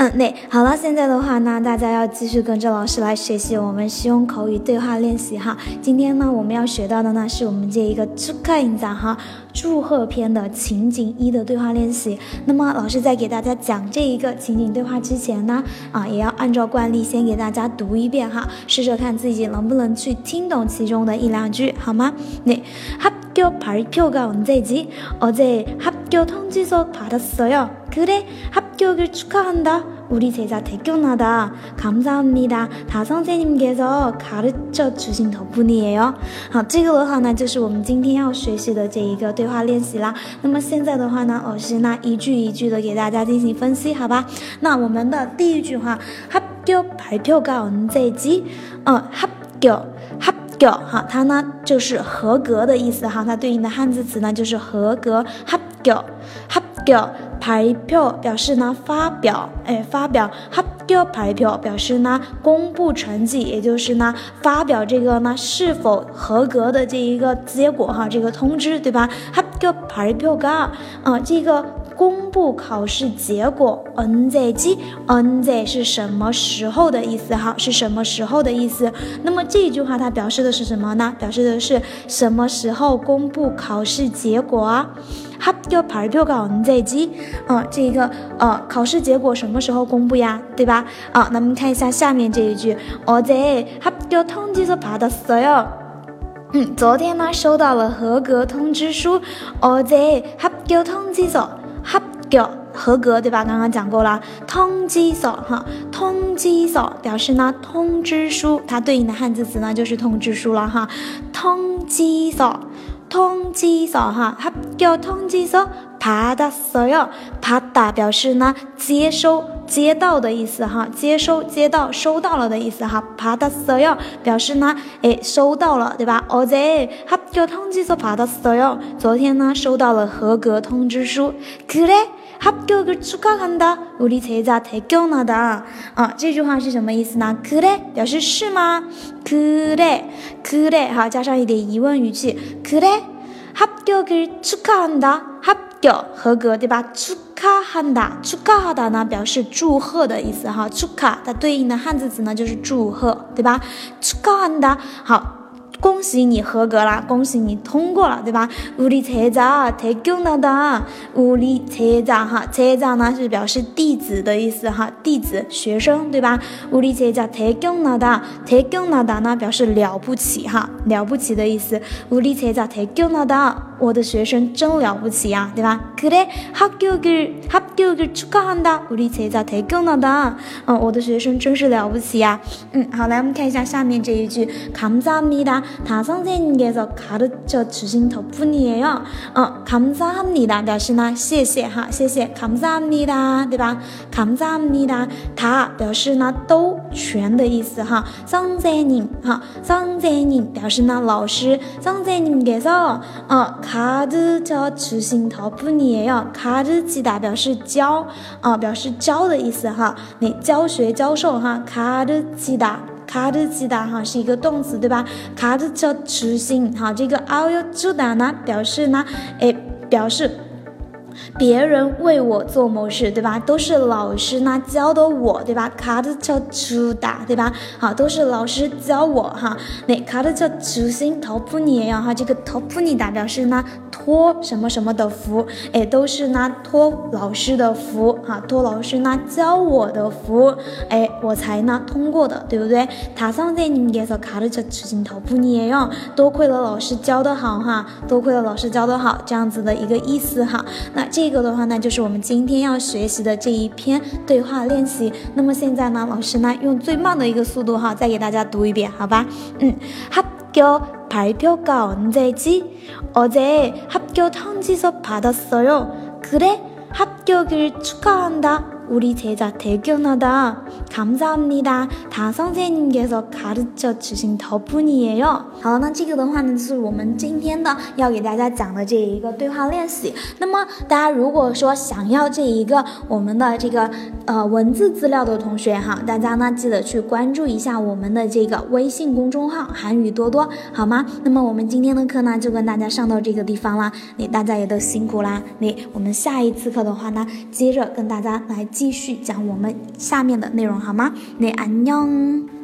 嗯，那好了，现在的话呢，大家要继续跟着老师来学习我们实用口语对话练习哈。今天呢，我们要学到的呢是我们这一个祝贺音赞哈，祝贺篇的情景一的对话练习。那么老师在给大家讲这一个情景对话之前呢，啊，也要按照惯例先给大家读一遍哈，试着看自己能不能去听懂其中的一两句，好吗？那합격발표가언제지어제합격통지서받았어요그래합격을축하한다 우리제자대견하다감사합니다 다선생님께서가르쳐주신덕분이에요好，这个的话呢，就是我们今天要学习的这一个对话练习啦。那么现在的话呢，老师呢一句一句的给大家进行分析，好吧？那我们的第一句话，합격발표가언제지嗯，합격 합。哈，它呢就是合格的意思哈，它对应的汉字词呢就是合格。합격합격 발표表示呢发表，哎发表。합격발표表示呢公布成绩，也就是呢发表这个呢是否合格的这一个结果哈，这个通知对吧？합격발표가啊这个。 公布考试结果，언제 지？ 언제是什么时候的意思？哈，是什么时候的意思？那么这句话它表示的是什么呢？表示的是什么时候公布考试结果啊？합격발표가언제 지？ 啊，这个呃，考试结果什么时候公布呀？对吧？啊，那么看一下下面这一句，어제합격통지서받았어 요。 嗯，昨天呢收到了合格通知书，어제합격통지 서。 합격合格对吧？刚刚讲过了，通知书哈，通知书表示呢通知书，它对应的汉字词呢就是通知书了哈。通知书，通知书哈，합격通知书받았어 요， 받다表示呢接收、 接到的意思哈，接收、接到、收到了的意思哈。받았어 요， 表示呢哎收到了对吧？어제합격通知书받았어 요， 昨天呢收到了合格通知书。그래 합격을축하한다우리제자대견하다啊，这句话是什么意思呢？그래表示是吗？그래그래好，加上一点疑问语气。그래합격을축하한다합격合格对吧？축 卡汉达，出卡汉达呢表示祝贺的意思哈，出卡它对应的汉字词呢就是祝贺，对吧？出卡汉达好。恭喜你合格了，恭喜你通过了，对吧？우리제자대견하다우리제자哈，제자呢是表示弟子的意思哈，弟子学生对吧？우리제자대견하다대견하다呢表示了不起哈，了不起的意思。우리제자대견하다我的学生真了不起呀，对吧？그래학교을학교을축하한다우리제자대견하다嗯，我的学生真是了不起呀。嗯，好，来我们看一下下面这一句，감사합니다 다선생님께서가르쳐주신덕분이에요嗯，감사합니다表示呢谢谢哈，谢谢，감사합니다对吧？감사합니다 다表示呢都全的意思哈。선생님哈，선생님表示呢老师，선생님께서嗯，가르쳐주신덕분이에요 가르치다表示教啊，表示教的意思哈。你教学教授哈，가르치다 卡的起的哈是一个动词，对吧？卡的叫初心哈，这个熬又吃的呢，表示呢，哎，表示。别人为我做某事，对吧？都是老师呢教的我，对吧？卡的叫出打，对吧？好，都是老师教我哈。那卡的叫主心头部你也要哈，这个头部你打表示呢托什么什么的福，哎，都是呢托老师的福哈，托老师呢教我的福，哎，我才呢通过的，对不对？他上在你们给说卡的叫主心头部你也要，多亏了老师教的好哈，多亏了老师教的好，这样子的一个意思哈。这个的话呢，就是我们今天要学习的这一篇对话练习。那么现在呢，老师呢用最慢的一个速度哈，再给大家读一遍，好吧？嗯，합격발표가언제지어제합격통지서받았어요그래합격을축하한다 우리제자대견하다감사합니다大선생님께서가르쳐주신덕분이에요好，那这个的话呢，就是我们今天的要给大家讲的这一个对话练习。那么大家如果说想要这一个我们的这个呃文字资料的同学哈，大家呢记得去关注一下我们的这个微信公众号“韩语多多”，好吗？那么我们今天的课呢就跟大家上到这个地方啦，那大家也都辛苦啦。那我们下一次课的话呢，接着跟大家来 继续讲我们下面的内容，好吗？那安 녕。